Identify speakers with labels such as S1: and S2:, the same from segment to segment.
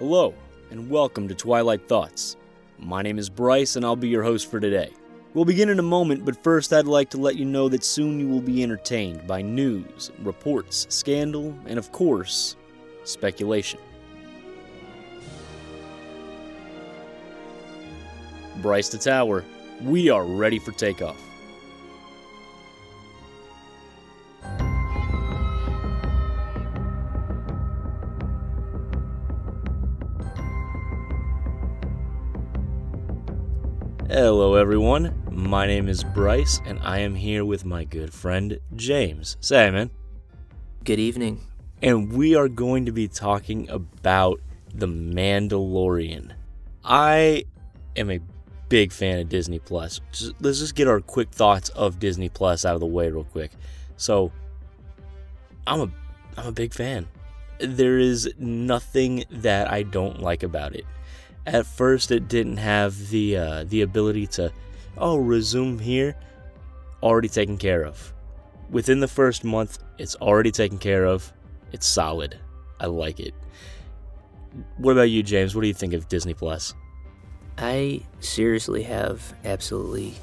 S1: Hello, and welcome to Twilight Thoughts. My name is Brice, and I'll be your host for today. We'll begin in a moment, but first I'd like to let you know that soon you will be entertained by news, reports, scandal, and of course, speculation. Brice the Tower, we are ready for takeoff. Hello, everyone. My name is Brice, and I am here with my good friend James. Say, man.
S2: Good evening.
S1: And we are going to be talking about The Mandalorian. I am a big fan of Disney Plus. Just, let's just get our quick thoughts of Disney Plus out of the way real quick. So, I'm a I'm a big fan. There is nothing that I don't like about it. At first, it didn't have the uh, the ability to, oh, resume here. Already taken care of. Within the first month, it's already taken care of. It's solid. I like it. What about you, James? What do you think of Disney Plus?
S2: I seriously have absolutely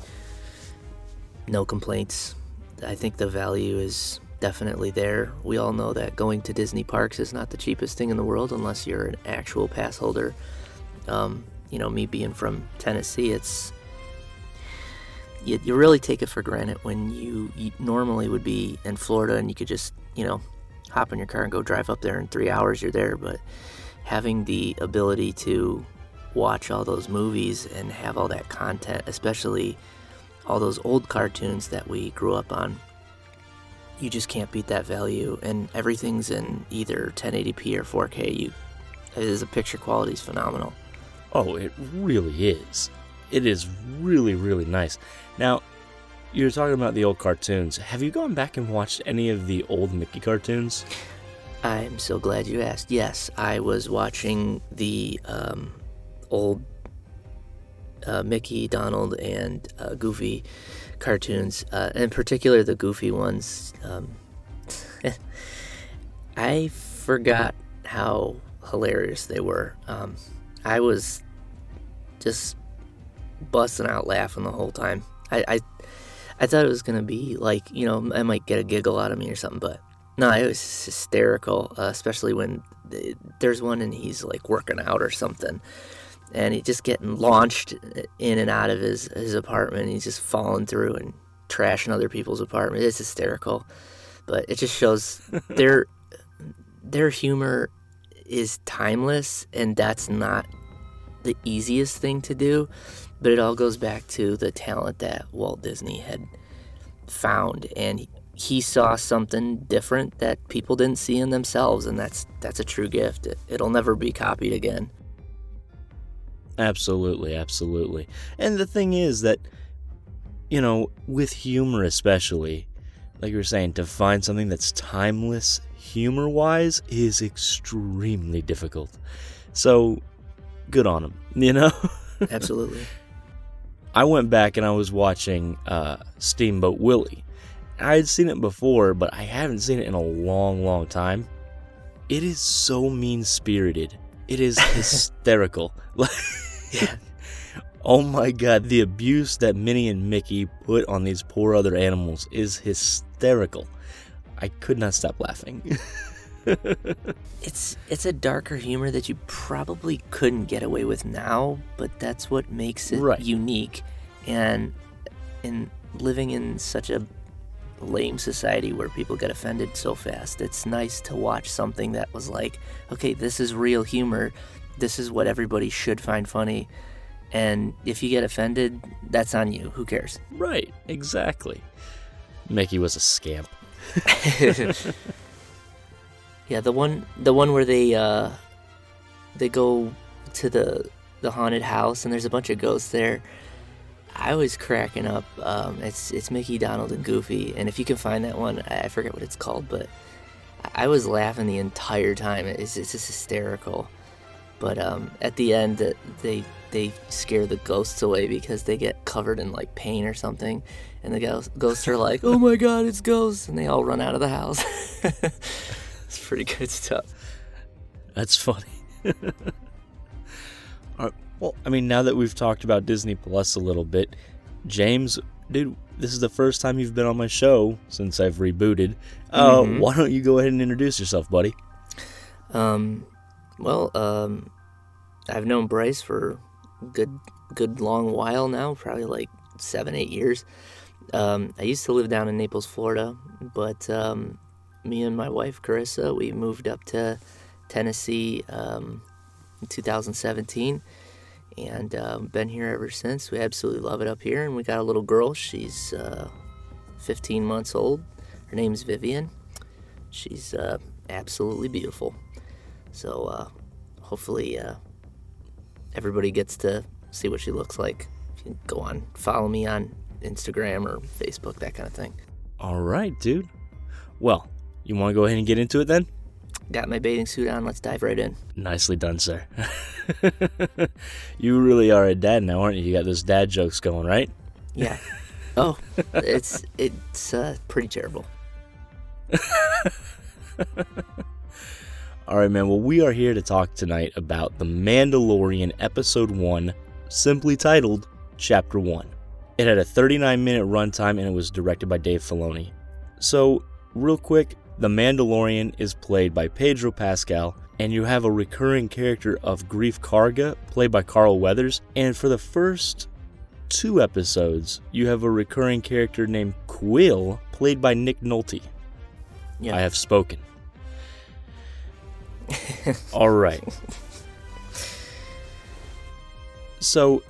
S2: no complaints. I think the value is definitely there. We all know that going to Disney parks is not the cheapest thing in the world unless you're an actual pass holder. Um, you know, me being from Tennessee, it's you, you really take it for granted when you, you normally would be in Florida and you could just, you know, hop in your car and go drive up there in three hours, you're there. But having the ability to watch all those movies and have all that content, especially all those old cartoons that we grew up on, you just can't beat that value. And everything's in either 1080p or 4K. You, is a picture quality is phenomenal.
S1: Oh, it really is. It is really, really nice. Now, you're talking about the old cartoons. Have you gone back and watched any of the old Mickey cartoons?
S2: I'm so glad you asked. Yes, I was watching the um, old uh, Mickey, Donald, and uh, Goofy cartoons, uh, in particular the Goofy ones. Um, I forgot how hilarious they were. Um, I was just busting out laughing the whole time. I, I, I thought it was gonna be like you know I might get a giggle out of me or something, but no, it was hysterical. Uh, especially when there's one and he's like working out or something, and he's just getting launched in and out of his his apartment. he's just falling through and trashing other people's apartment. It's hysterical, but it just shows their their humor is timeless, and that's not the easiest thing to do. But it all goes back to the talent that Walt Disney had found, and he saw something different that people didn't see in themselves, and that's that's a true gift. It, it'll never be copied again.
S1: Absolutely, absolutely. And the thing is that, you know, with humor especially, like you were saying, to find something that's timeless humor wise is extremely difficult. So, good on him, you know?
S2: Absolutely.
S1: I went back and I was watching uh, Steamboat Willie. I had seen it before, but I haven't seen it in a long, long time. It is so mean spirited. It is hysterical. yeah. Oh my god, the abuse that Minnie and Mickey put on these poor other animals is hysterical. I could not stop laughing.
S2: it's it's a darker humor that you probably couldn't get away with now, but that's what makes it right. unique. And in living in such a lame society where people get offended so fast, it's nice to watch something that was like, okay, this is real humor. This is what everybody should find funny. And if you get offended, that's on you. Who cares?
S1: Right, exactly. Mickey was a scamp.
S2: yeah, the one the one where they uh they go to the the haunted house and there's a bunch of ghosts there. I was cracking up. Um, it's it's Mickey, Donald, and Goofy, and if you can find that one, I forget what it's called, but I was laughing the entire time. It's, it's just hysterical. But um, at the end, they they scare the ghosts away because they get covered in like paint or something, and the ghosts are like, "Oh my god, it's ghosts!" and they all run out of the house. it's pretty good stuff.
S1: That's funny. Right, well, I mean, now that we've talked about Disney Plus a little bit, James, dude, this is the first time you've been on my show since I've rebooted. Uh,
S2: Mhm.
S1: why don't you go ahead and introduce yourself, buddy?
S2: Um, well, um, I've known Brice for a good, good long while now, probably like seven, eight years. Um, I used to live down in Naples, Florida, but um, me and my wife Carissa, we moved up to Tennessee um, in 2017, and um, been here ever since. We absolutely love it up here, and we got a little girl. She's uh, 15 months old. Her name's Vivian. She's uh, absolutely beautiful. So uh, hopefully uh, everybody gets to see what she looks like. You can go on, follow me on Instagram or Facebook, that kind of thing.
S1: All right, dude. Well, you want to go ahead and get into it then?
S2: Got my bathing suit on. Let's dive right in.
S1: Nicely done, sir. you really are a dad now, aren't you? You got those dad jokes going, right?
S2: Yeah. oh, it's it's uh, pretty terrible.
S1: All right, man. Well, we are here to talk tonight about The Mandalorian Episode 1, simply titled Chapter 1. It had a 39 minute runtime and it was directed by Dave Filoni. So, real quick, The Mandalorian is played by Pedro Pascal, and you have a recurring character of Greef Karga, played by Carl Weathers. And for the first two episodes, you have a recurring character named Kuiil, played by Nick Nolte.
S2: Yeah.
S1: I have spoken. All right. So,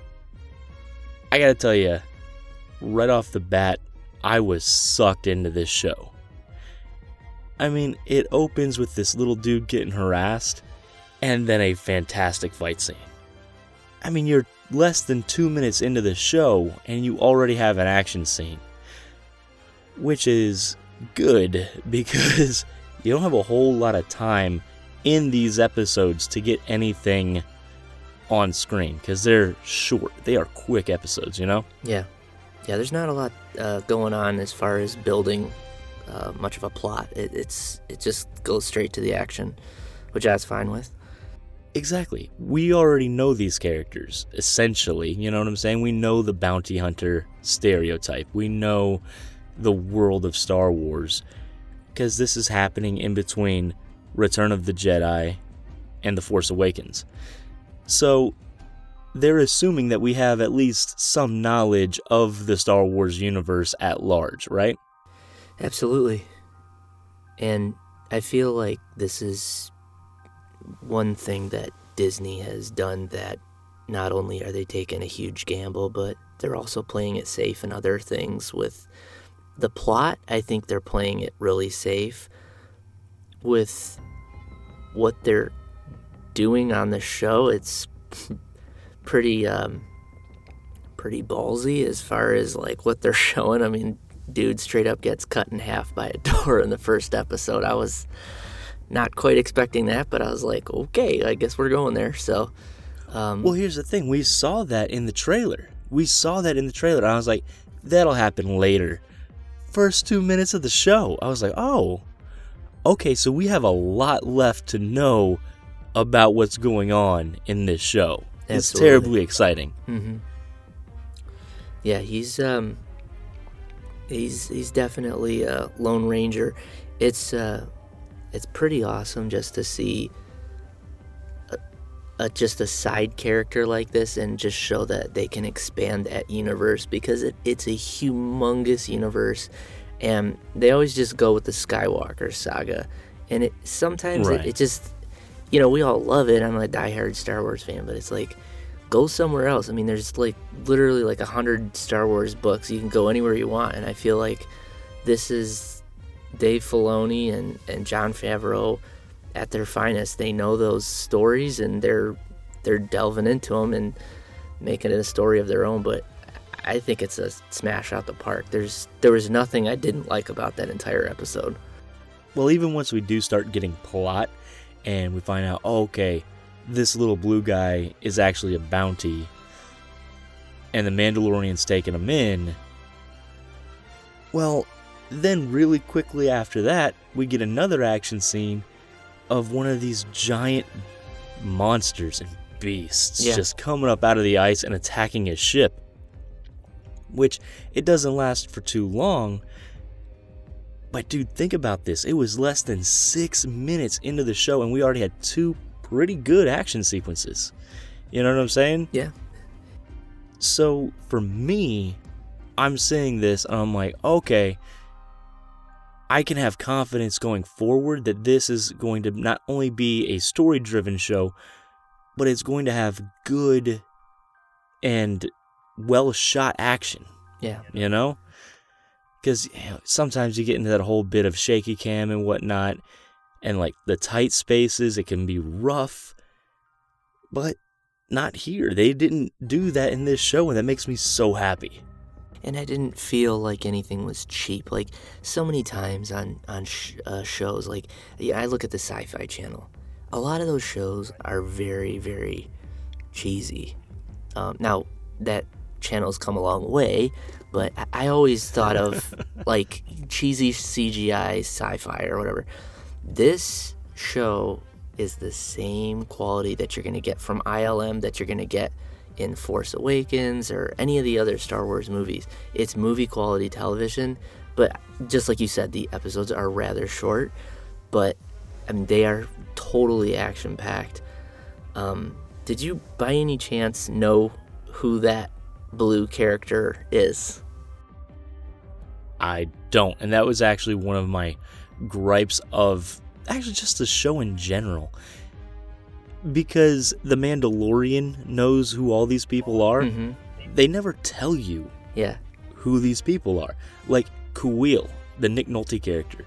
S1: I gotta tell you, right off the bat, I was sucked into this show. I mean, it opens with this little dude getting harassed, and then a fantastic fight scene. I mean, you're less than two minutes into the show, and you already have an action scene. Which is good because you don't have a whole lot of time in these episodes to get anything on screen because they're short. They are quick episodes, you know?
S2: Yeah. Yeah, there's not a lot uh, going on as far as building uh, much of a plot. It, it's it just goes straight to the action, which I was fine with.
S1: Exactly. We already know these characters, essentially. You know what I'm saying? We know the bounty hunter stereotype. We know the world of Star Wars because this is happening in between Return of the Jedi and The Force Awakens. So they're assuming that we have at least some knowledge of the Star Wars universe at large, right?
S2: Absolutely. And I feel like this is one thing that Disney has done that not only are they taking a huge gamble, but they're also playing it safe in other things with the plot. I think they're playing it really safe with what they're doing on the show. It's pretty um pretty ballsy as far as like what they're showing. I mean, dude straight up gets cut in half by a door in the first episode. I was not quite expecting that, but I was like, okay, I guess we're going there. So, um,
S1: Well, here's the thing. We saw that in the trailer. We saw that in the trailer. I was like, that'll happen later. First two minutes of the show, I was like, oh, okay, so we have a lot left to know about what's going on in this show. It's terribly exciting.
S2: hmm Yeah, he's um, he's he's definitely a Lone Ranger. It's uh, it's pretty awesome just to see a, a just a side character like this and just show that they can expand that universe because it, it's a humongous universe, and they always just go with the Skywalker saga, and it sometimes
S1: Right.
S2: it, it just you know we all love it. I'm a diehard Star Wars fan, but it's like go somewhere else. I mean, there's like literally like a hundred Star Wars books. You can go anywhere you want, and I feel like this is Dave Filoni and and Jon Favreau at their finest. They know those stories, and they're they're delving into them and making it a story of their own. But I think it's a smash out the park. There's there was nothing I didn't like about that entire episode.
S1: Well, even once we do start getting plot and we find out, oh, okay, this little blue guy is actually a bounty and the Mandalorian's taking him in, well, then really quickly after that, we get another action scene of one of these giant monsters and beasts
S2: Yeah.
S1: just coming up out of the ice and attacking his ship. Which it doesn't last for too long. But dude, think about this. It was less than six minutes into the show, and we already had two pretty good action sequences. You know what I'm saying?
S2: Yeah.
S1: So for me, I'm seeing this and I'm like, okay, I can have confidence going forward that this is going to not only be a story driven show, but it's going to have good and well shot action,
S2: Yeah.
S1: you know? Because sometimes you get into that whole bit of shaky cam and whatnot, and like the tight spaces, it can be rough, but not here. They didn't do that in this show, and that makes me so happy.
S2: and I didn't feel like anything was cheap. Like so many times on on sh- uh, shows, like yeah, I look at the Sci-Fi Channel. A lot of those shows are very very cheesy. Um, now that channel's come a long way, but I, always thought of like cheesy CGI sci-fi or whatever. This show is the same quality that you're gonna get from ILM that you're gonna get in Force Awakens or any of the other Star Wars movies. It's movie quality television, but just like you said, the episodes are rather short, but I mean they are totally action packed. Um, did you by any chance know who that blue character is?
S1: I don't. And that was actually one of my gripes of actually just the show in general. Because The Mandalorian knows who all these people are,
S2: Mm-hmm.
S1: they never tell you
S2: Yeah.
S1: who these people are. Like Kuiil, the Nick Nolte character.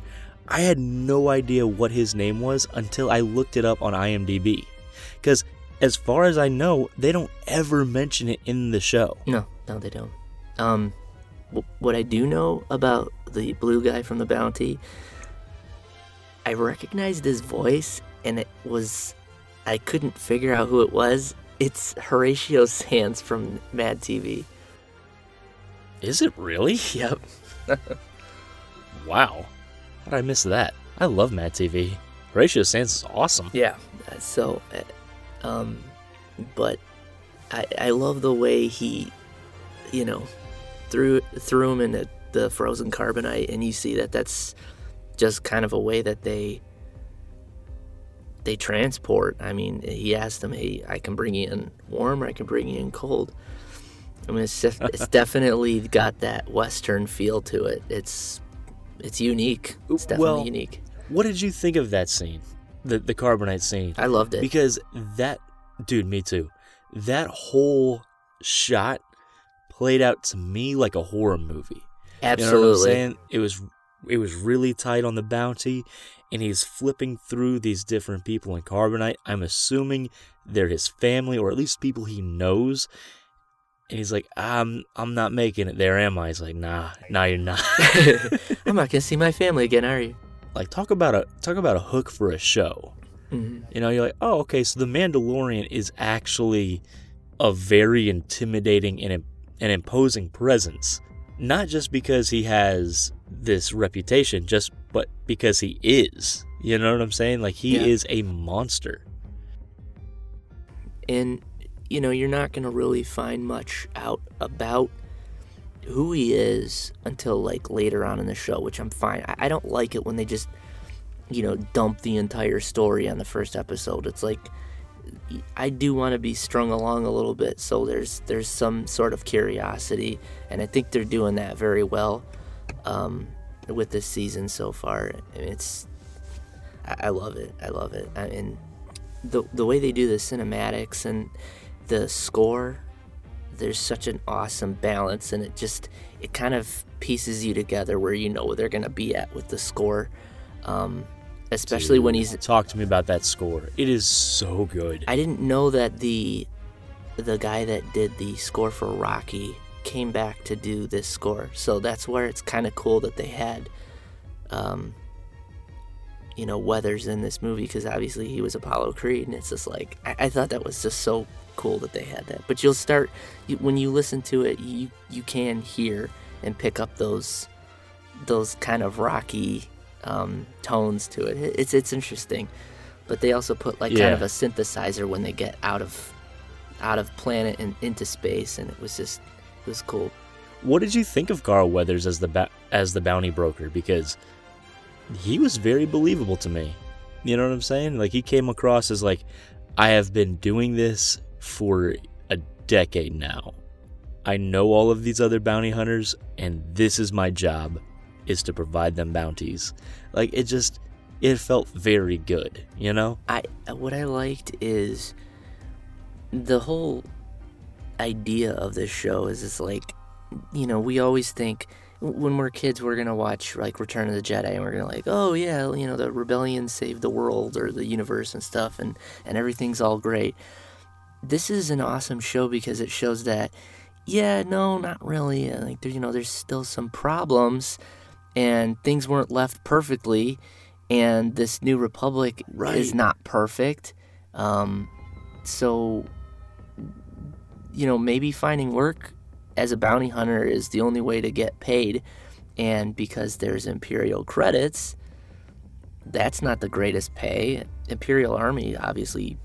S1: I had no idea what his name was until I looked it up on IMDb. Because as far as I know, they don't ever mention it in the show.
S2: No, no, they don't. Um, wh- what I do know about the blue guy from the bounty, I recognized his voice, and it was, I couldn't figure out who it was. It's Horatio Sands from Mad TV.
S1: Is it really?
S2: Yep.
S1: Wow. How did I miss that? I love Mad TV. Horatio Sanz is awesome.
S2: Yeah. So, uh, um, but I I love the way he, you know, threw threw him into the frozen carbonite, and you see that that's just kind of a way that they they transport. I mean, he asked him, "Hey, I can bring you in warm, or I can bring you in cold." I mean, it's just, it's definitely got that Western feel to it. It's it's unique. It's definitely
S1: Well,
S2: unique.
S1: What did you think of that scene? The the carbonite scene?
S2: I loved it.
S1: Because that dude, me too. That whole shot played out to me like a horror movie. You know what I'm
S2: Absolutely.
S1: saying? It was it was really tight on the bounty and he's flipping through these different people in carbonite. I'm assuming they're his family or at least people he knows. And he's like, I'm I'm not making it there, am I? He's like, nah, nah, you're not.
S2: I'm not gonna see my family again, are you?
S1: Like talk about a talk about a hook for a show.
S2: Mhm.
S1: You know, you're like, oh, okay, so the Mandalorian is actually a very intimidating and an imposing presence, not just because he has this reputation, just but because he is. You know what I'm saying? Like he
S2: Yeah.
S1: is a monster.
S2: And you know, you're not gonna really find much out about who he is until like later on in the show, which I'm fine. I, I don't like it when they just, you know, dump the entire story on the first episode. It's like I do want to be strung along a little bit, so there's there's some sort of curiosity, and I think they're doing that very well um, with this season so far. And it's I, I love it. I love it. I, and the the way they do the cinematics and the score, there's such an awesome balance, and it just it kind of pieces you together where you know where they're gonna be at with the score. Um, especially when he's
S1: Talk to me about that score. It is so good.
S2: I didn't know that the the guy that did the score for Rocky came back to do this score. So that's where it's kind of cool that they had um you know Weathers in this movie because obviously he was Apollo Creed and it's just like I, I thought that was just so cool that they had that. But you'll start you, when you listen to it you you can hear and pick up those those kind of rocky um, tones to it. It- It's it's interesting. but they also put like
S1: Yeah.
S2: kind of a synthesizer when they get out of out of planet and into space, and it was just it was cool.
S1: What did you think of Carl Weathers as the ba- as the bounty broker? Because he was very believable to me. You know what I'm saying? Like he came across as like, I have been doing this for a decade now. I know all of these other bounty hunters, and this is my job, is to provide them bounties. Like it just, it felt very good. You know?
S2: I what I liked is the whole idea of this show is it's like you know we always think when we're kids we're gonna watch like Return of the Jedi and we're gonna like oh yeah you know the rebellion saved the world or the universe and stuff and and everything's all great. This is an awesome show because it shows that yeah no not really. Like there you know there's still some problems and things weren't left perfectly and this new republic
S1: Right.
S2: is not perfect. Um, so you know maybe finding work as a bounty hunter is the only way to get paid. And because there's imperial credits that's not the greatest pay. Imperial army obviously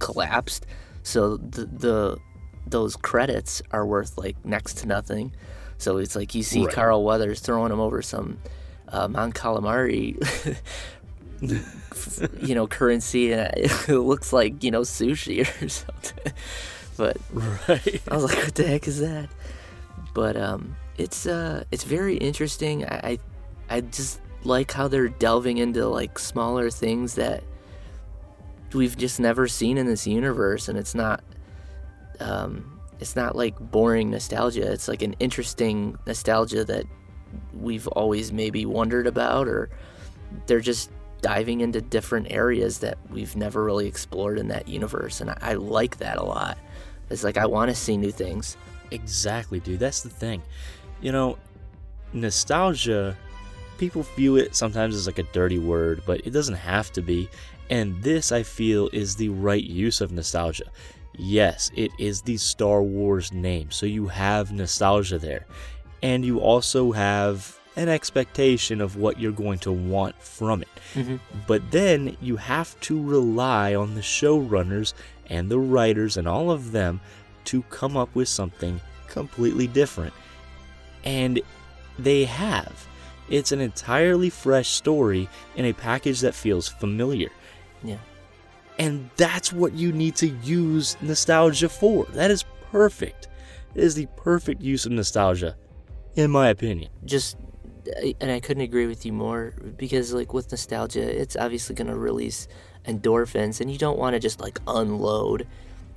S2: collapsed so the, the those credits are worth like next to nothing so it's like you see
S1: Right.
S2: carl weathers throwing him over some uh, Mon Calamari you know currency and it looks like you know sushi or something but
S1: Right.
S2: I was like, what the heck is that? But um, it's uh, it's very interesting. I, I I just like how they're delving into like smaller things that we've just never seen in this universe, and it's not um, it's not like boring nostalgia. It's like an interesting nostalgia that we've always maybe wondered about, or they're just diving into different areas that we've never really explored in that universe, and I, I like that a lot. It's like I want to see new things.
S1: Exactly, dude. That's the thing. You know, nostalgia, people view it sometimes as like a dirty word, but it doesn't have to be. And this, I feel, is the right use of nostalgia. Yes, it is the Star Wars name, so you have nostalgia there. And you also have an expectation of what you're going to want from it.
S2: Mhm.
S1: But then you have to rely on the showrunners and the writers and all of them to come up with something completely different. And they have. It's an entirely fresh story in a package that feels familiar.
S2: Yeah.
S1: And that's what you need to use nostalgia for. That is perfect. It is the perfect use of nostalgia, in my opinion.
S2: Just and I couldn't agree with you more because like with nostalgia, it's obviously going to release endorphins and you don't want to just like unload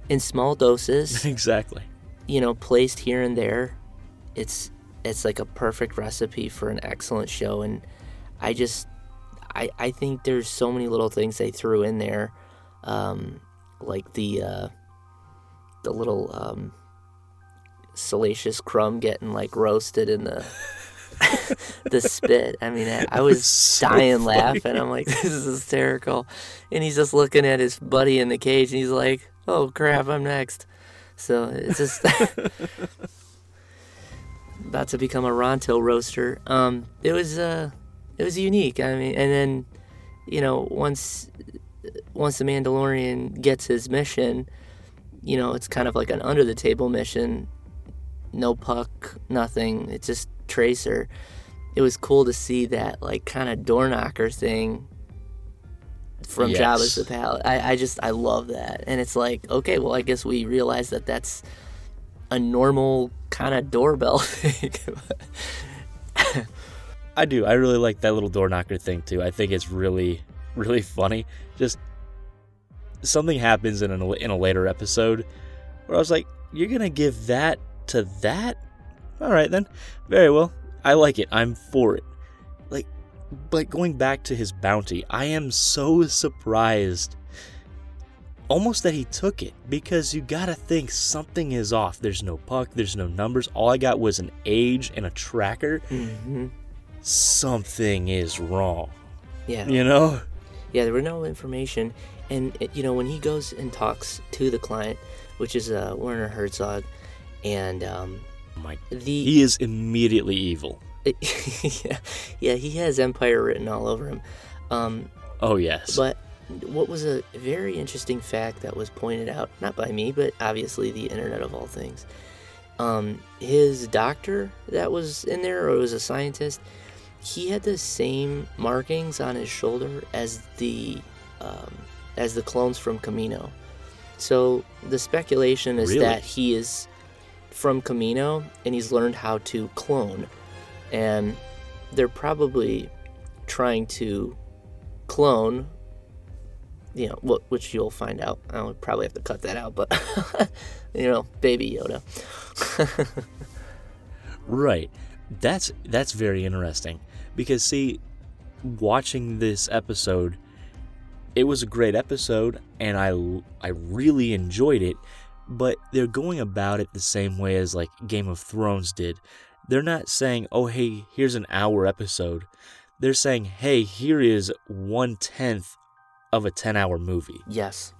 S2: in small doses,
S1: exactly.
S2: you know, placed here and there. It's it's like a perfect recipe for an excellent show and I just I I think there's so many little things they threw in there um like the uh the little um salacious crumb getting like roasted in the the spit. I mean, I, I was
S1: so
S2: dying
S1: funny.
S2: laughing. I'm like, this is hysterical. And he's just looking at his buddy in the cage, and he's like, oh crap, I'm next. So it's just about to become a Ronto roaster. Um, it was uh, it was unique. I mean, and then you know once once the Mandalorian gets his mission, you know it's kind of like an under the table mission. No puck, nothing. It's just Tracer. It was cool to see that like kind of door knocker thing from
S1: Yes.
S2: Jabba's the Palace. I, I just I love that, and it's like okay, well I guess we realize that that's a normal kind of doorbell thing.
S1: I do. I really like that little door knocker thing too. I think it's really, really funny. Just something happens in a, in a later episode where I was like, "You're gonna give that to that? All right then. Very well. I like it. I'm for it." Like, but going back to his bounty, I am so surprised. Almost that he took it because you gotta think something is off. There's no puck, there's no numbers. All I got was an age and a tracker
S2: hmm
S1: something is wrong.
S2: Yeah.
S1: You know?
S2: Yeah, there were no information, and you know when he goes and talks to the client, which is uh, Werner Herzog, and um,
S1: My,
S2: the
S1: he is immediately evil.
S2: yeah, yeah, he has Empire written all over him. Um,
S1: Oh yes.
S2: but what was a very interesting fact that was pointed out, not by me, but obviously the internet of all things. Um, his doctor that was in there, or was a scientist, he had the same markings on his shoulder as the um, as the clones from Kamino. So the speculation is
S1: Really?
S2: that he is from Kamino and he's learned how to clone, and they're probably trying to clone. You know, which you'll find out. I'll probably have to cut that out, but you know, baby Yoda.
S1: Right. That's that's very interesting because see watching this episode it was a great episode and I I really enjoyed it but they're going about it the same way as like Game of Thrones did. They're not saying, "Oh, hey, here's an hour episode." They're saying, "Hey, here is one tenth of a ten-hour movie."
S2: Yes.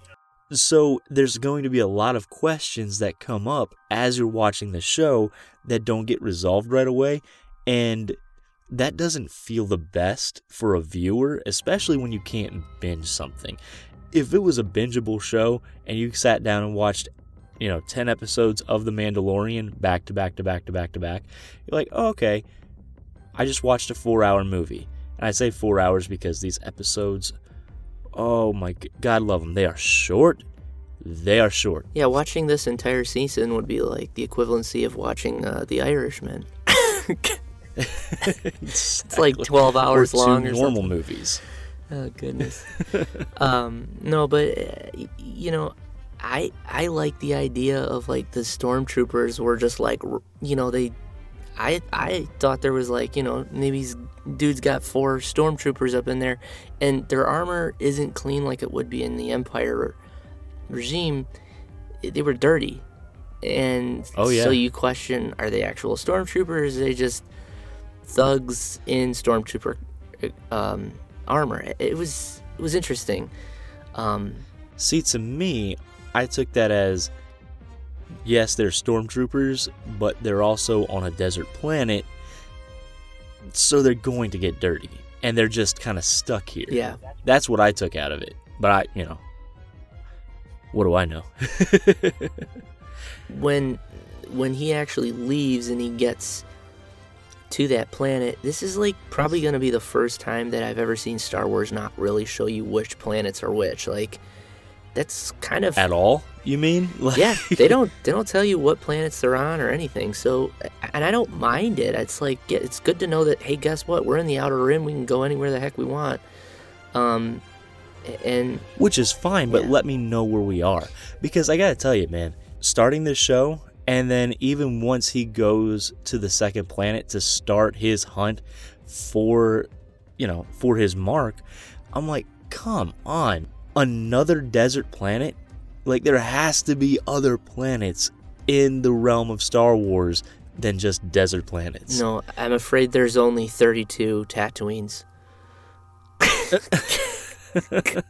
S1: So there's going to be a lot of questions that come up as you're watching the show that don't get resolved right away. And that doesn't feel the best for a viewer, especially when you can't binge something. If it was a bingeable show and you sat down and watched, you know, 10 episodes of The Mandalorian back to back to back to back to back, you're like, oh, okay, I just watched a four hour movie. And I say four hours because these episodes Oh my God, love them. They are short. They are short.
S2: Yeah, watching this entire season would be like the equivalency of watching uh, The Irishman.
S1: it's
S2: like 12 hours long or
S1: normal
S2: something.
S1: movies.
S2: Oh goodness. um, no, but uh, you know, I I like the idea of like the stormtroopers were just like you know they. I I thought there was like you know maybe dudes got four stormtroopers up in there, and their armor isn't clean like it would be in the Empire regime. They were dirty, and
S1: Oh, yeah.
S2: so you question: Are they actual stormtroopers? They just thugs in stormtrooper um, armor. It- was it was interesting. Um,
S1: See, to me, I took that as yes, they're stormtroopers, but they're also on a desert planet, so they're going to get dirty, and they're just kind of stuck here.
S2: yeah,
S1: That's what I took out of it. But I, you know, what do I know?
S2: when when he actually leaves and he gets to that planet, this is like probably going to be the first time that I've ever seen Star Wars not really show you which planets are which. Like that's kind of
S1: At all? You mean? Like,
S2: yeah they don't they don't tell you what planets they're on or anything so and i don't mind it it's like yeah, it's good to know that hey guess what we're in the outer rim we can go anywhere the heck we want um and
S1: which is fine, but let me know where we are. Because I gotta tell you, man, starting this show, and then even once he goes to the second planet to start his hunt for, you know, for his mark, I'm like, come on, another desert planet? Like, there has to be other planets in the realm of Star Wars than just desert planets.
S2: no i'm afraid there's only 32 tatooines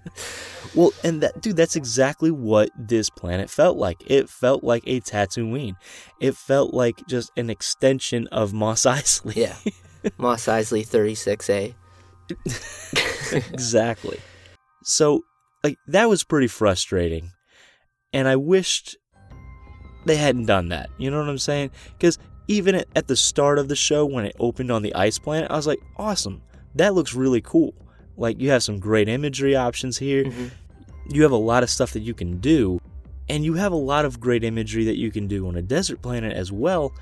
S1: Well, and that dude, that's exactly what this planet felt like. It felt like a Tatooine. It felt like just an extension of Mos Eisley.
S2: yeah Mos Eisley 36a
S1: exactly. So, like that was pretty frustrating. And I wished they hadn't done that. You know what I'm saying? Cuz even at the start of the show when it opened on the ice planet, I was like, "Awesome. That looks really cool." Like you have some great imagery options here.
S2: Mhm.
S1: you have a lot of stuff that you can do, and you have a lot of great imagery that you can do on a desert planet as well,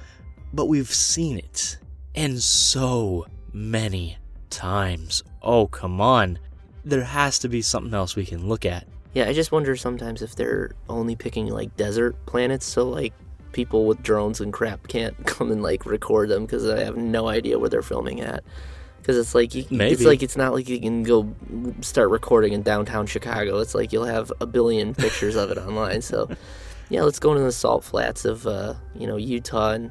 S1: but we've seen it. And so many times. Oh, come on. There has to be something else we can look at.
S2: yeah i just wonder sometimes if they're only picking like desert planets so like people with drones and crap can't come and like record them because i have no idea where they're filming at because it's like you, it's like it's not like you can go start recording in downtown chicago. It's like you'll have a billion pictures of it online. So yeah let's go into the salt flats of uh, you know utah and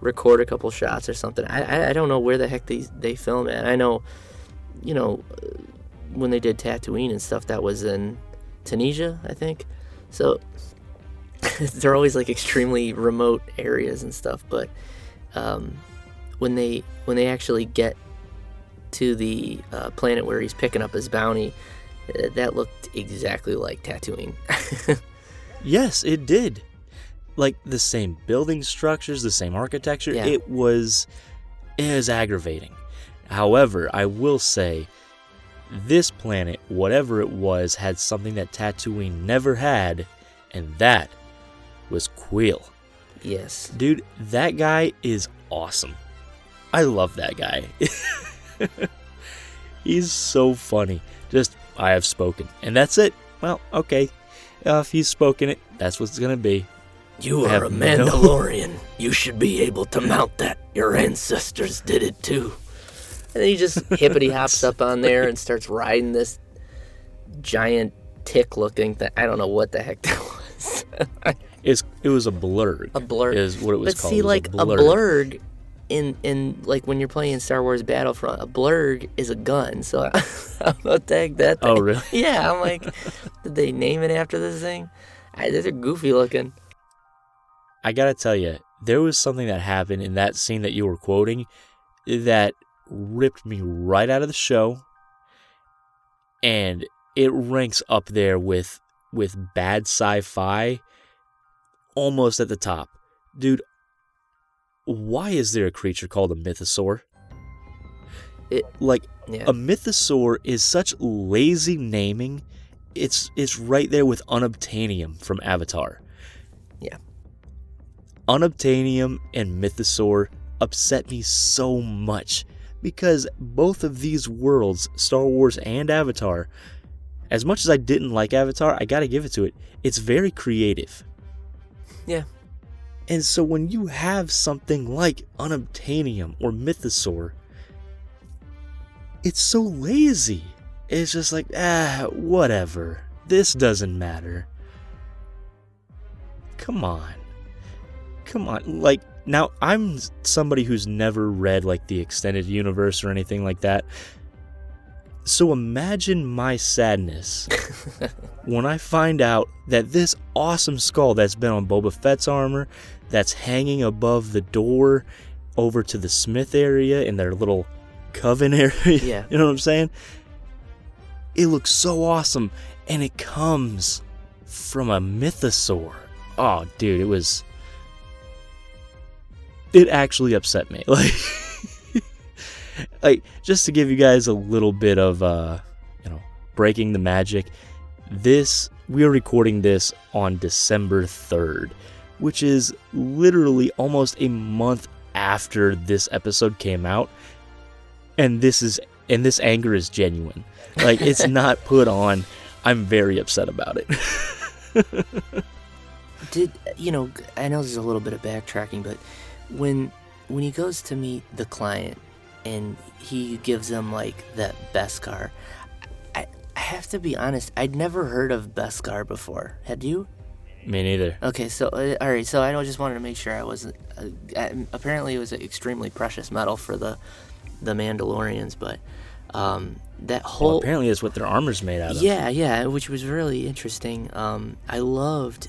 S2: record a couple shots or something. I i, I don't know where the heck they, they film at. I know you know when they did tatooine and stuff that was in tunisia i think. So they're always like extremely remote areas and stuff but um, when they when they actually get to the uh, planet where he's picking up his bounty uh, that looked exactly like Tatooine.
S1: Yes, it did. Like the same building structures, the same architecture.
S2: Yeah.
S1: It was is aggravating. However, I will say this planet, whatever it was, had something that Tatooine never had, and that was Kuiil.
S2: yes.
S1: Dude, that guy is awesome. I love that guy. He's so funny. Just, I have spoken. And that's it. Well, okay. Uh, if he's spoken it, that's what's going to be.
S2: You are
S1: have
S2: a
S1: no-
S2: Mandalorian. You should be able to mount that. Your ancestors did it too. And then he just hippity hops up on there and starts riding this giant tick looking thing. I don't know what the heck that was.
S1: It's, it was a blurrg.
S2: a blur.
S1: Is what it was
S2: but
S1: called.
S2: see,
S1: It was
S2: like a blurrg in in like when you're playing Star Wars Battlefront, a blurrg is a gun. So about the heck that?
S1: Oh, really?
S2: Yeah, I'm like, did they name it after this thing? I, they're goofy looking.
S1: I gotta tell you, there was something that happened in that scene that you were quoting that ripped me right out of the show, and it ranks up there with with bad sci-fi, almost at the top, dude. Why is there a creature called a mythosaur?
S2: It-
S1: like
S2: Yeah.
S1: a mythosaur is such lazy naming. It's it's right there with unobtainium from Avatar.
S2: Yeah.
S1: Unobtainium and mythosaur upset me so much because both of these worlds, Star Wars and Avatar, as much as I didn't like Avatar, I got to give it to it. It's very creative.
S2: Yeah.
S1: And so when you have something like unobtainium or mythosaur, it's so lazy. It's just like, ah, whatever. This doesn't matter. Come on. Come on. Like, now I'm somebody who's never read like the extended universe or anything like that. So imagine my sadness when I find out that this awesome skull that's been on Boba Fett's armor, that's hanging above the door over to the Smith area in their little coven area.
S2: Yeah.
S1: you know what I'm saying? It looks so awesome, and it comes from a mythosaur. Oh, dude, it was. It actually upset me. Like, like just to give you guys a little bit of, uh, you know, breaking the magic. This we are recording this on December 3rd, which is literally almost a month after this episode came out. And this is and this anger is genuine. Like it's not put on. I'm very upset about it.
S2: Did you know? I know there's a little bit of backtracking, but when when he goes to meet the client and he gives them like that Beskar, I, I have to be honest. I'd never heard of Beskar before. Had you?
S1: Me neither.
S2: Okay, so uh, all right, so I just wanted to make sure I wasn't. Uh, uh, apparently, it was an extremely precious metal for the the Mandalorians, but um, that whole
S1: Well, apparently is what their armor's made out of.
S2: yeah, yeah, which was really interesting. Um, I loved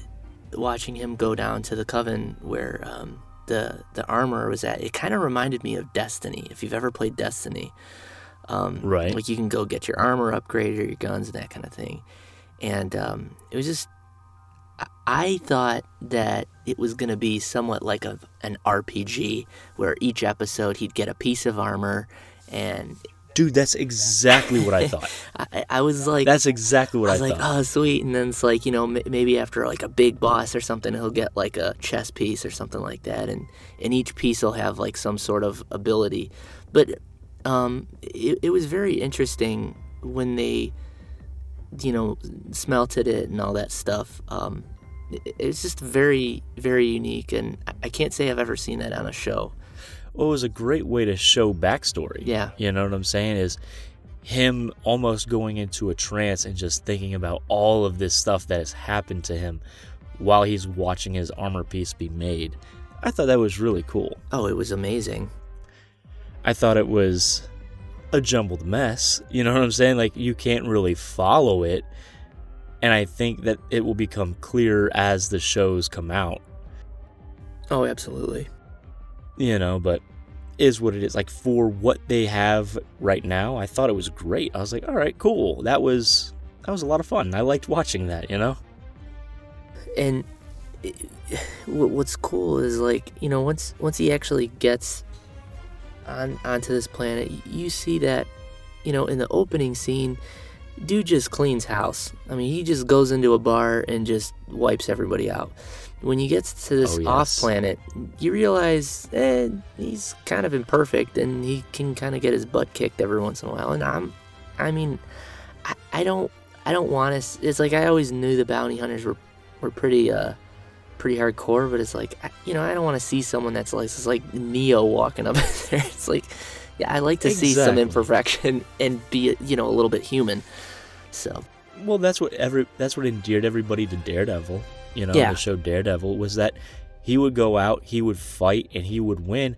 S2: watching him go down to the coven where um, the the armor was at. It kind of reminded me of Destiny. If you've ever played Destiny, um,
S1: Right.
S2: Like you can go get your armor upgraded or your guns and that kind of thing. And um, it was just, I- I thought that it was going to be somewhat like a, an RPG where each episode he'd get a piece of armor and
S1: Dude, that's exactly what I thought.
S2: I, I was like
S1: That's exactly what
S2: I
S1: I,
S2: was like,
S1: thought.
S2: oh, sweet. And then it's like, you know, m- maybe after like a big boss or something, he'll get like a chess piece or something like that. And, and each piece will have like some sort of ability. But um, it, it was very interesting when they, you know, smelted it and all that stuff. Um, it, it's just very, very unique. And I- I can't say I've ever seen that on a show.
S1: Well, it was a great way to show backstory.
S2: Yeah.
S1: You know what I'm saying? Is him almost going into a trance and just thinking about all of this stuff that has happened to him while he's watching his armor piece be made. I thought that was really cool.
S2: Oh, it was amazing.
S1: I thought it was a jumbled mess. You know what I'm saying? Like you can't really follow it. And I think that it will become clear as the shows come out,
S2: Oh, absolutely.
S1: you know, but is what it is. Like for what they have right now, I thought it was great. I was like, all right, cool. That was that was a lot of fun. I liked watching that. You know.
S2: and what's cool is like you know once once he actually gets on onto this planet you see that you know in the opening scene dude just cleans house. I mean he just goes into a bar and just wipes everybody out. When he gets to this
S1: Oh, yes.
S2: off planet you realize eh, he's kind of imperfect and he can kind of get his butt kicked every once in a while. And i'm i mean i, I don't i don't want to it's like i always knew the bounty hunters were were pretty uh pretty hardcore but it's like you know i don't want to see someone that's like it's like neo walking up there it's like yeah i like to see some imperfection and be you know a little bit human so
S1: Well, that's what every that's what endeared everybody to Daredevil. You know,
S2: Yeah.
S1: the show Daredevil was that he would go out, he would fight, and he would win.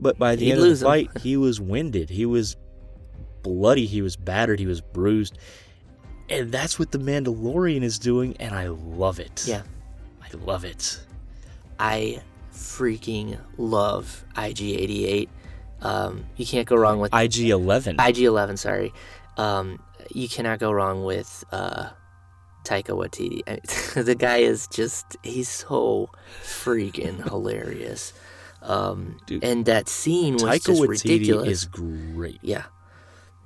S1: But by the
S2: He'd
S1: end of the fight, he was winded. He was bloody. He was battered. He was bruised. And that's what the Mandalorian is doing, and I love it.
S2: yeah
S1: I love it.
S2: i freaking love ig88 um you can't go wrong with
S1: IG Eleven.
S2: IG11, sorry. Um, you cannot go wrong with uh, Taika Waititi. I- the guy is just, he's so freaking hilarious. Um,
S1: Dude,
S2: and that scene was
S1: Taika
S2: just
S1: Waititi
S2: ridiculous.
S1: is great.
S2: Yeah.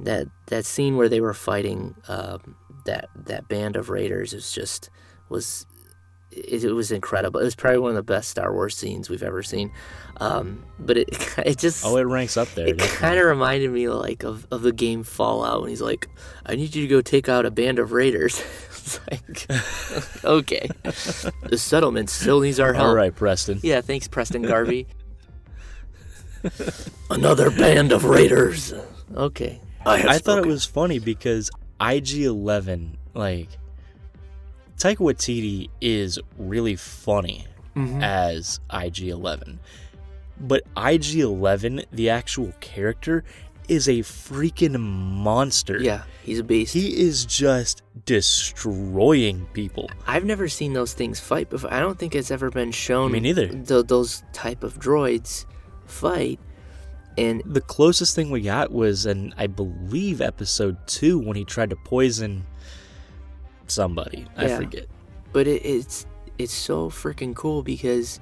S2: That that scene where they were fighting um, that that band of raiders is just was it, it was incredible. It was probably one of the best Star Wars scenes we've ever seen. Um, but it it just
S1: Oh, it ranks up there.
S2: it kind of reminded me like of, of the game Fallout when he's like, "I need you to go take out a band of raiders." it's like, okay, the settlement still needs our help.
S1: All right, Preston.
S2: Yeah, thanks, Preston Garvey. Another band of raiders. Okay. I,
S1: I thought it was funny because IG Eleven, like Taika Waititi, is really funny
S2: Mhm.
S1: as IG Eleven, but IG Eleven, the actual character, is a freaking monster.
S2: Yeah, he's a beast.
S1: he is just destroying people.
S2: I've never seen those things fight before. I don't think it's ever been shown.
S1: Me neither.
S2: th- those type of droids fight, and
S1: The closest thing we got was in, I believe, episode two when he tried to poison somebody. I
S2: Yeah.
S1: forget.
S2: but it, it's it's so freaking cool because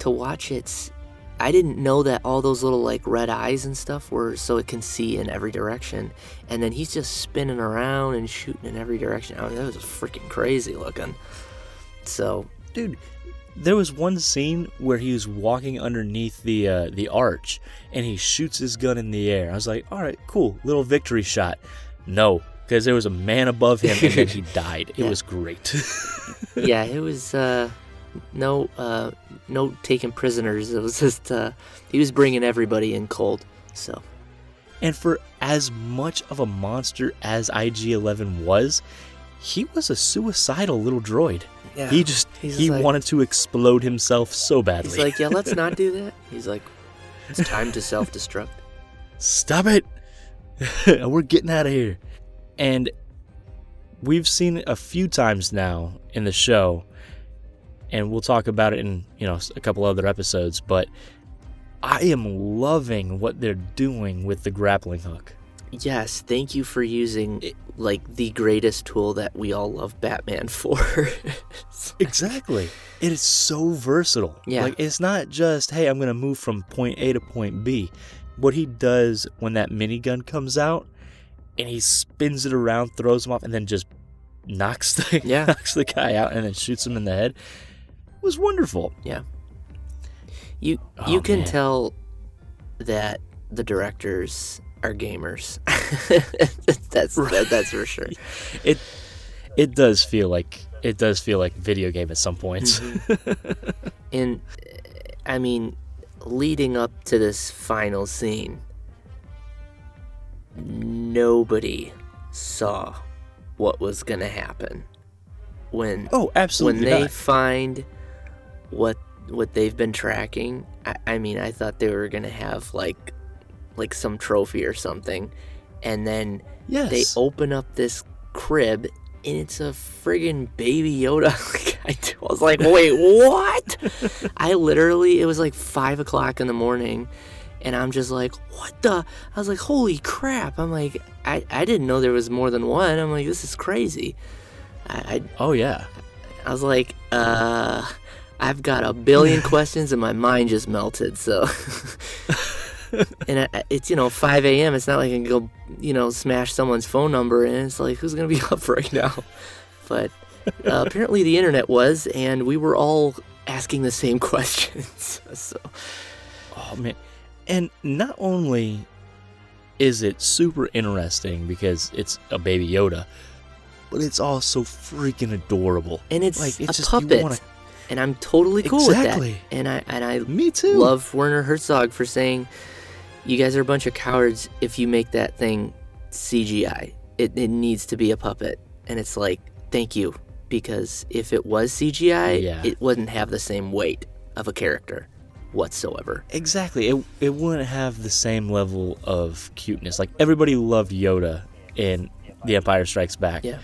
S2: to watch it's I didn't know that all those little like red eyes and stuff were so it can see in every direction, and then he's just spinning around and shooting in every direction. I mean, that was freaking crazy looking. So
S1: dude there was one scene where he was walking underneath the uh, the arch and he shoots his gun in the air i was like all right cool little victory shot no because there was a man above him and then he died it
S2: Yeah.
S1: was great
S2: yeah, it was uh, no uh, no taking prisoners. It was just uh, he was bringing everybody in cold. So
S1: and for as much of a monster as ig-11 was he was a suicidal little droid
S2: yeah,
S1: he just
S2: He's
S1: he
S2: like-
S1: wanted to explode himself so badly
S2: he's like, yeah, let's not do that. He's like, it's time to self destruct.
S1: Stop it! We're getting out of here. And we've seen it a few times now in the show, and we'll talk about it in you know a couple other episodes. But I am loving what they're doing with the grappling hook.
S2: Yes, thank you for using like the greatest tool that we all love Batman for.
S1: Exactly. It is so versatile.
S2: Yeah.
S1: Like it's not just, hey, I'm gonna move from point A to point B. What he does when that minigun comes out and he spins it around, throws him off, and then just knocks the
S2: Yeah.
S1: knocks the guy out and then shoots him in the head It was wonderful. Yeah.
S2: You
S1: Oh,
S2: you can
S1: man.
S2: tell that the directors are gamers. that's that, that's for sure.
S1: It it does feel like it does feel like video game at some points.
S2: Mm-hmm. And I mean, leading up to this final scene, nobody saw what was gonna happen when
S1: oh, absolutely.
S2: when they
S1: not.
S2: find what what they've been tracking. I, I mean, I thought they were gonna have like like some trophy or something, and then
S1: yes.
S2: they open up this crib and it's a friggin' baby Yoda. I was like, wait, what? I literally, it was like five o'clock in the morning, and I'm just like, what the? I was like, holy crap! I'm like, I, I didn't know there was more than one. I'm like, this is crazy. I, I,
S1: Oh yeah.
S2: I was like, uh, I've got a billion questions and my mind just melted. So, and I, it's you know 5 a.m. It's not like I can go you know smash someone's phone number and it's like who's gonna be up right now? But uh, apparently the internet was, and we were all asking the same questions. so
S1: Oh man. And not only is it super interesting because it's a baby Yoda, but it's also freaking adorable.
S2: and it's
S1: Like, it's
S2: a
S1: just-
S2: puppet,
S1: wanna-
S2: and I'm totally cool
S1: Exactly.
S2: with that. And I and I
S1: Me too.
S2: love Werner Herzog for saying, "You guys are a bunch of cowards if you make that thing CGI. It, it needs to be a puppet." And it's like, thank you, because if it was CGI,
S1: Yeah.
S2: it wouldn't have the same weight of a character whatsoever.
S1: Exactly. It it wouldn't have the same level of cuteness. Like everybody loved Yoda in The Empire Strikes Back.
S2: Yeah.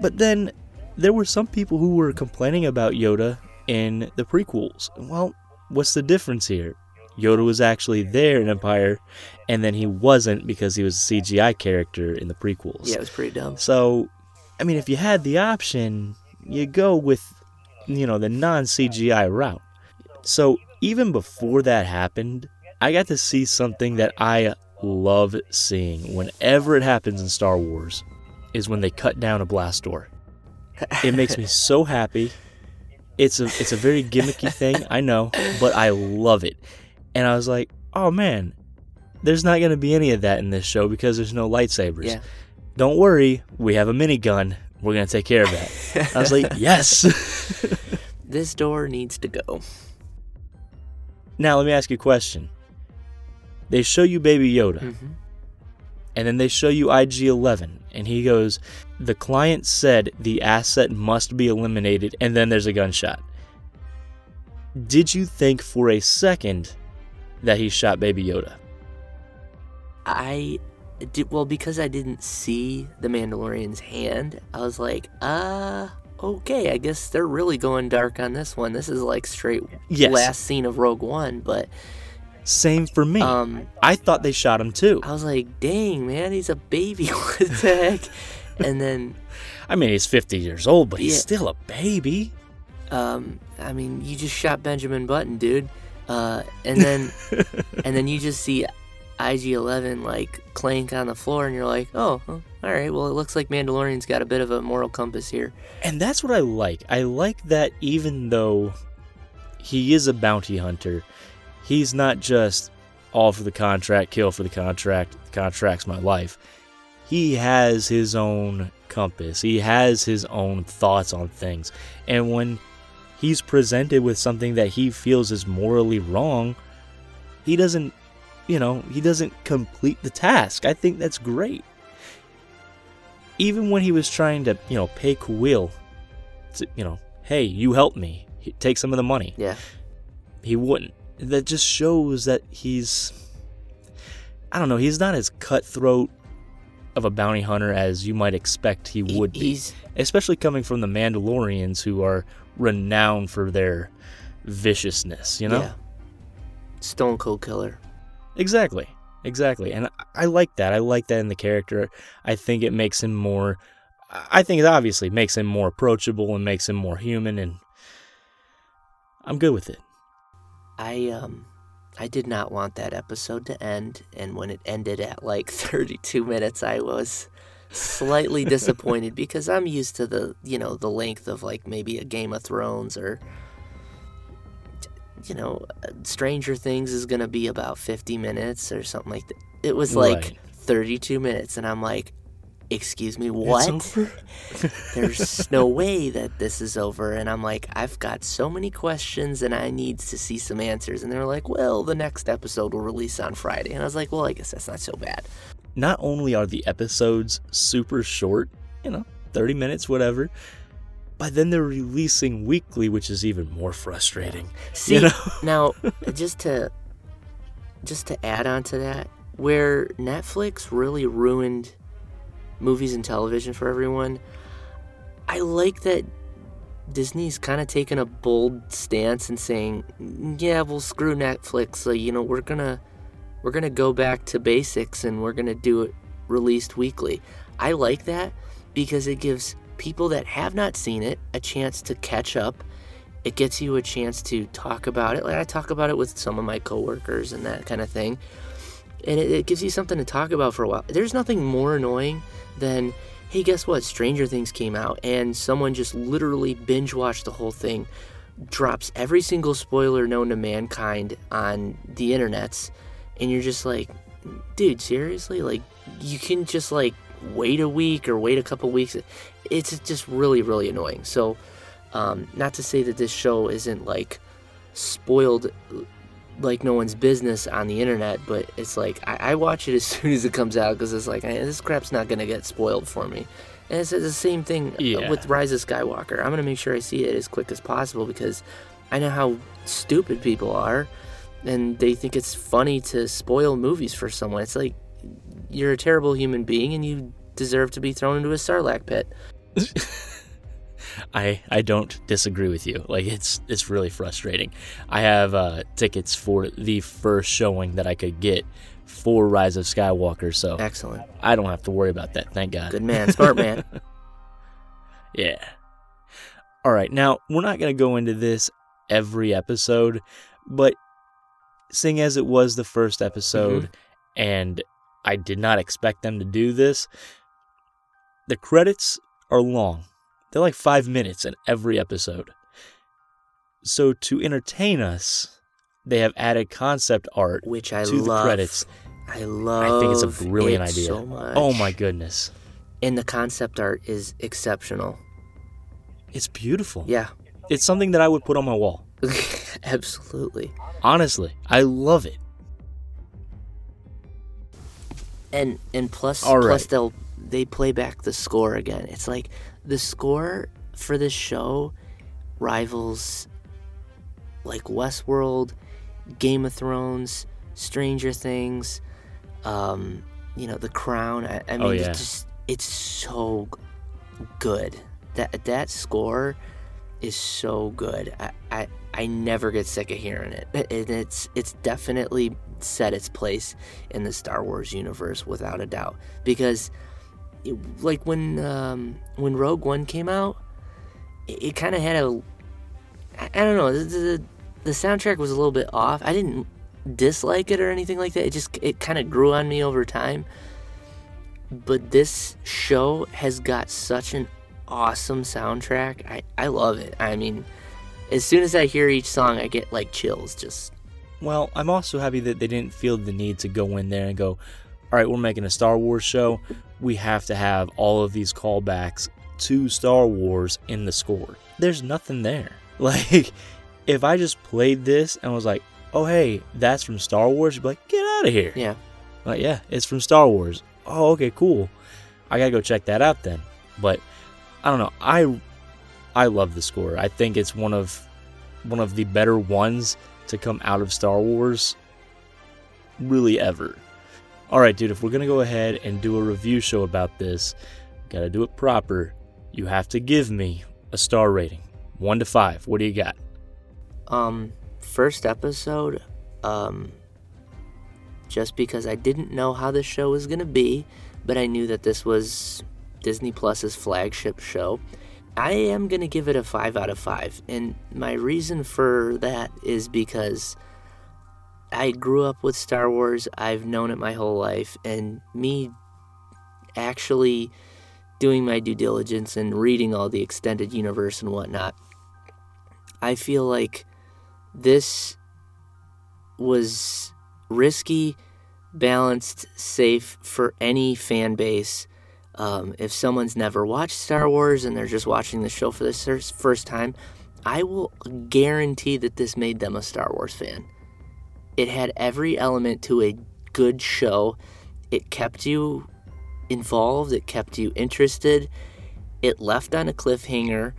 S1: But then there were some people who were complaining about Yoda in the prequels. Well, what's the difference here? Yoda was actually there in Empire, and then he wasn't because he was a CGI character in the prequels.
S2: Yeah, it was pretty dumb.
S1: So, I mean, if you had the option, you go with, you know, the non CGI route. So, even before that happened, I got to see something that I love seeing whenever it happens in Star Wars is when they cut down a blast door. It makes me so happy. It's a it's a very gimmicky thing, I know, but I love it. And I was like, "Oh man, there's not going to be any of that in this show because there's no lightsabers."
S2: Yeah.
S1: don't worry, we have a minigun. We're gonna take care of that. I was like, yes.
S2: This door needs to go.
S1: Now let me ask you a question. They show you Baby Yoda,
S2: hmm
S1: and then they show you IG-11, and he goes, "The client said the asset must be eliminated," and then there's a gunshot. Did you think for a second that he shot Baby Yoda?
S2: I did well because I didn't see the Mandalorian's hand. I was like, uh, okay, I guess they're really going dark on this one. This is like straight
S1: Yes.
S2: last scene of Rogue One, but
S1: Same for me.
S2: um,
S1: I thought they shot him too.
S2: I was like, dang man, he's a baby. what the heck? And then,
S1: I mean, he's 50 years old, but he's
S2: Yeah.
S1: still a baby.
S2: um, I mean, you just shot Benjamin Button, dude. Uh, and then, and then you just see IG-11 like clank on the floor, and you're like, oh, oh, all right. Well, it looks like Mandalorian's got a bit of a moral compass here.
S1: And that's what I like. I like that even though he is a bounty hunter, he's not just all for the contract, kill for the contract, the contract's my life. He has his own compass, he has his own thoughts on things. And when he's presented with something that he feels is morally wrong, he doesn't, you know, he doesn't complete the task. I think that's great. Even when he was trying to, you know, pay Kuiil to, you know, hey, you help me, take some of the money.
S2: Yeah.
S1: He wouldn't. That just shows that he's, I don't know, he's not as cutthroat of a bounty hunter as you might expect he
S2: He-
S1: would be.
S2: He's
S1: Especially coming from the Mandalorians who are renowned for their viciousness, you know?
S2: yeah. Stone Cold Killer.
S1: Exactly. Exactly. And I- like that. I like that in the character. I think it makes him more I think it obviously makes him more approachable and makes him more human and I'm good with it.
S2: I um I did not want that episode to end and when it ended at like 32 minutes I was slightly disappointed because I'm used to the, you know, the length of like maybe a Game of Thrones or you know, Stranger Things is going to be about 50 minutes or something like that. It was like
S1: Right.
S2: 32 minutes and I'm like, "Excuse me, what?" there's no way that this is over and i'm like i've got so many questions and i need to see some answers and they're like well the next episode will release on friday and i was like well i guess that's not so bad
S1: Not only are the episodes super short, you know, 30 minutes whatever, but then they're releasing weekly, which is even more frustrating.
S2: see
S1: know?
S2: now just to just to add on to that where netflix really ruined movies and television for everyone i like that Disney's kind of taken a bold stance and saying, "Yeah, we'll screw Netflix. So, you know, we're gonna we're gonna go back to basics and we're gonna do it released weekly." I like that because it gives people that have not seen it a chance to catch up. It gets you a chance to talk about it. Like I talk about it with some of my coworkers and that kind of thing. And it, it gives you something to talk about for a while. There's nothing more annoying than, hey, guess what? Stranger Things came out, and someone just literally binge watched the whole thing, drops every single spoiler known to mankind on the internets, and you're just like, dude, seriously? Like, you can just like wait a week or wait a couple weeks. It's just really, really annoying. So, um, not to say that this show isn't like spoiled like no one's business on the internet, but it's like I, I watch it as soon as it comes out because it's like this crap's not gonna get spoiled for me. And it's the same thing
S1: Yeah.
S2: with Rise of Skywalker. I'm gonna make sure I see it as quick as possible because I know how stupid people are, and they think it's funny to spoil movies for someone. It's like you're a terrible human being and you deserve to be thrown into a sarlacc pit.
S1: I I don't disagree with you. Like it's it's really frustrating. I have uh, tickets for the first showing that I could get for Rise of Skywalker, so
S2: Excellent,
S1: I don't have to worry about that. Thank God.
S2: good man, smart man.
S1: Yeah. All right. Now, we're not going to go into this every episode, but seeing as it was the first episode and I did not expect them to do this, the credits are long. They're like five minutes in every episode. So, to entertain us, they have added concept art
S2: Which I
S1: to the
S2: love.
S1: credits.
S2: I love.
S1: I think it's a brilliant
S2: it
S1: idea.
S2: So much.
S1: Oh my goodness.
S2: And the concept art is exceptional.
S1: It's beautiful.
S2: Yeah,
S1: It's something that I would put on my wall.
S2: absolutely.
S1: Honestly, I love it.
S2: And and plus
S1: All
S2: plus they'll they play back the score again. It's like the score for this show rivals like Westworld, Game of Thrones, Stranger Things, um, you know, The Crown. I, I mean,
S1: Oh, yeah.
S2: it's just it's so good. That that score is so good. I, I I never get sick of hearing it. And it's it's definitely set its place in the Star Wars universe without a doubt. Because it- like when um, when Rogue One came out, it, it kind of had a I, I don't know the, the the soundtrack was a little bit off. I didn't dislike it or anything like that. It just it kind of grew on me over time. But this show has got such an awesome soundtrack. I I love it. I mean, as soon as I hear each song, I get like chills. Just
S1: Well, I'm also happy that they didn't feel the need to go in there and go, all right, we're making a Star Wars show. We have to have all of these callbacks to Star Wars in the score. There's nothing there. Like, if I just played this and was like, oh, hey, that's from Star Wars, you'd be like, get out of here.
S2: yeah,
S1: Like, yeah, it's from Star Wars. Oh, okay, cool. I gotta go check that out then. But I don't know. I I love the score. I think it's one of one of the better ones to come out of Star Wars really ever. All right, dude, if we're to go ahead and do a review show about this, got to do it proper. You have to give me a star rating. 1 to 5. What do you got?
S2: um, first episode, um, just because I didn't know how the show was gonna be, but I knew that this was Disney Plus's flagship show. I am gonna give it a five out of five, and my reason for that is because I grew up with Star Wars. I've known it my whole life, and me actually doing my due diligence and reading all the extended universe and whatnot, I feel like this was risky, balanced, safe for any fan base. Um, if someone's never watched Star Wars and they're just watching the show for the first time, I will guarantee that this made them a Star Wars fan. It had every element to a good show. It kept you involved, it kept you interested, it left on a cliffhanger.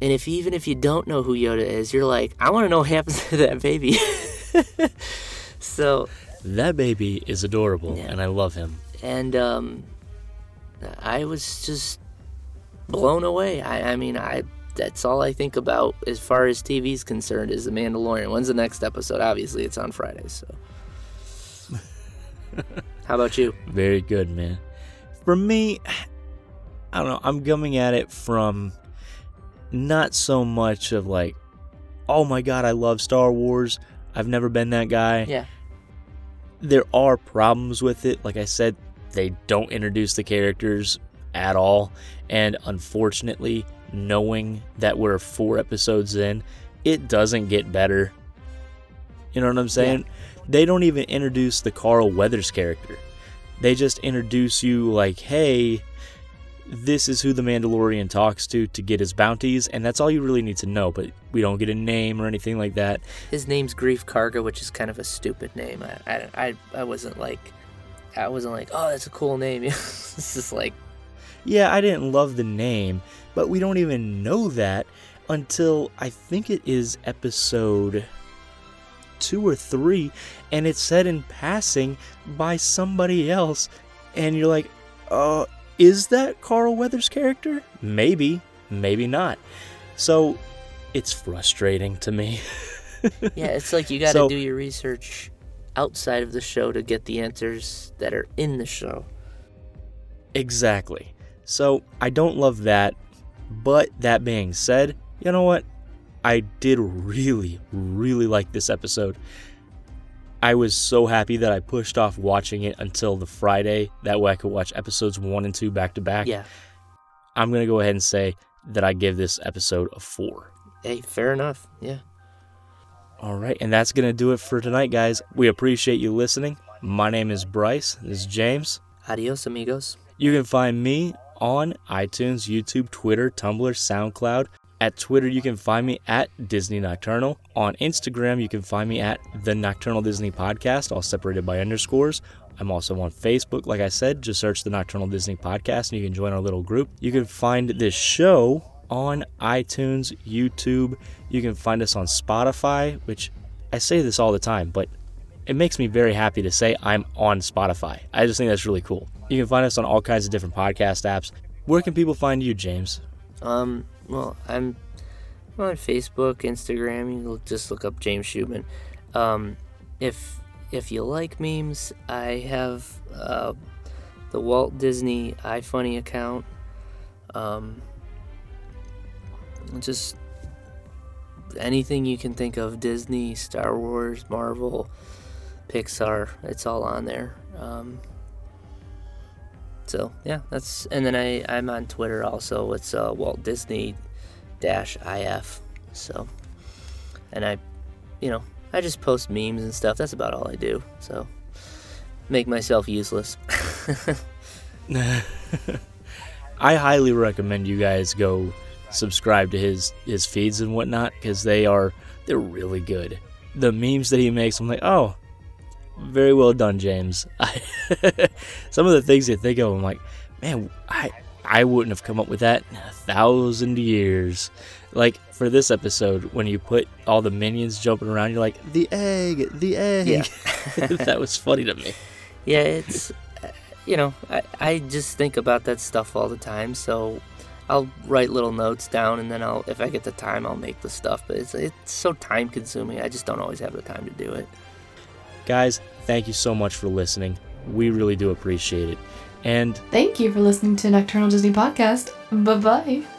S2: And if even if you don't know who Yoda is, you're like, I want to know what happens to that baby. so,
S1: That baby is adorable,
S2: Yeah.
S1: and I love him.
S2: and um, I was just blown away. I, I mean, I that's all I think about as far as TV is concerned is The Mandalorian. When's the next episode? Obviously, it's on Fridays. So, how about you?
S1: Very good, man. For me, I don't know. I'm coming at it from not so much of like, oh my god, I love Star Wars. I've never been that guy.
S2: Yeah.
S1: There are problems with it. Like I said, they don't introduce the characters at all. And unfortunately, knowing that we're four episodes in, it doesn't get better. You know what I'm saying? Yeah. They don't even introduce the Carl Weathers character. They just introduce you like, hey, this is who the Mandalorian talks to to get his bounties, and that's all you really need to know. But we don't get a name or anything like that.
S2: His name's Greef Karga, which is kind of a stupid name. I, I, I, I wasn't like, I wasn't like, oh, that's a cool name. it's just like,
S1: yeah, I didn't love the name, but we don't even know that until I think it is episode two or three, and it's said in passing by somebody else, and you're like, uh, is that Carl Weathers' character? Maybe, maybe not. So it's frustrating to me.
S2: yeah, it's like you got to so, do your research outside of the show to get the answers that are in the show.
S1: Exactly. So I don't love that. But that being said, you know what? I did really, really like this episode. I was so happy that I pushed off watching it until the Friday. That way I could watch episodes one and two back to back.
S2: Yeah.
S1: I'm going to go ahead and say that I give this episode a four.
S2: Hey, fair enough. Yeah.
S1: All right. And that's going to do it for tonight, guys. We appreciate you listening. My name is Brice. This is James.
S2: Adios, amigos.
S1: You can find me on iTunes, YouTube, Twitter, Tumblr, SoundCloud, at Twitter, you can find me at Disney Nocturnal. On Instagram, you can find me at the Nocturnal Disney Podcast, all separated by underscores. I'm also on Facebook. Like I said, just search the Nocturnal Disney Podcast and you can join our little group. You can find this show on iTunes, YouTube. You can find us on Spotify, which I say this all the time, but it makes me very happy to say I'm on Spotify. I just think that's really cool. You can find us on all kinds of different podcast apps. Where can people find you, James?
S2: Um, well, I'm on Facebook, Instagram. You can just look up James Schubman. Um, if if you like memes, I have uh, the Walt Disney iFunny account. Um, just anything you can think of Disney, Star Wars, Marvel, Pixar, it's all on there. Um, so yeah, that's and then I I'm on Twitter also. It's uh, Walt Disney dash if. So, and I, you know, I just post memes and stuff. That's about all I do. So, make myself useless.
S1: I highly recommend you guys go subscribe to his his feeds and whatnot because they are they're really good. The memes that he makes, I'm like, oh, very well done, James. Some of the things you think of, I'm like, man, I I wouldn't have come up with that in a thousand years. Like for this episode, when you put all the minions jumping around, you're like, the egg, the egg. Yeah. that was funny to me.
S2: Yeah, it's you know, I, I just think about that stuff all the time. So I'll write little notes down, and then I'll, if I get the time, I'll make the stuff. But it's it's so time consuming. I just don't always have the time to do it.
S1: Guys, thank you so much for listening. We really do appreciate it. And
S3: thank you for listening to Nocturnal Disney Podcast. Bye bye.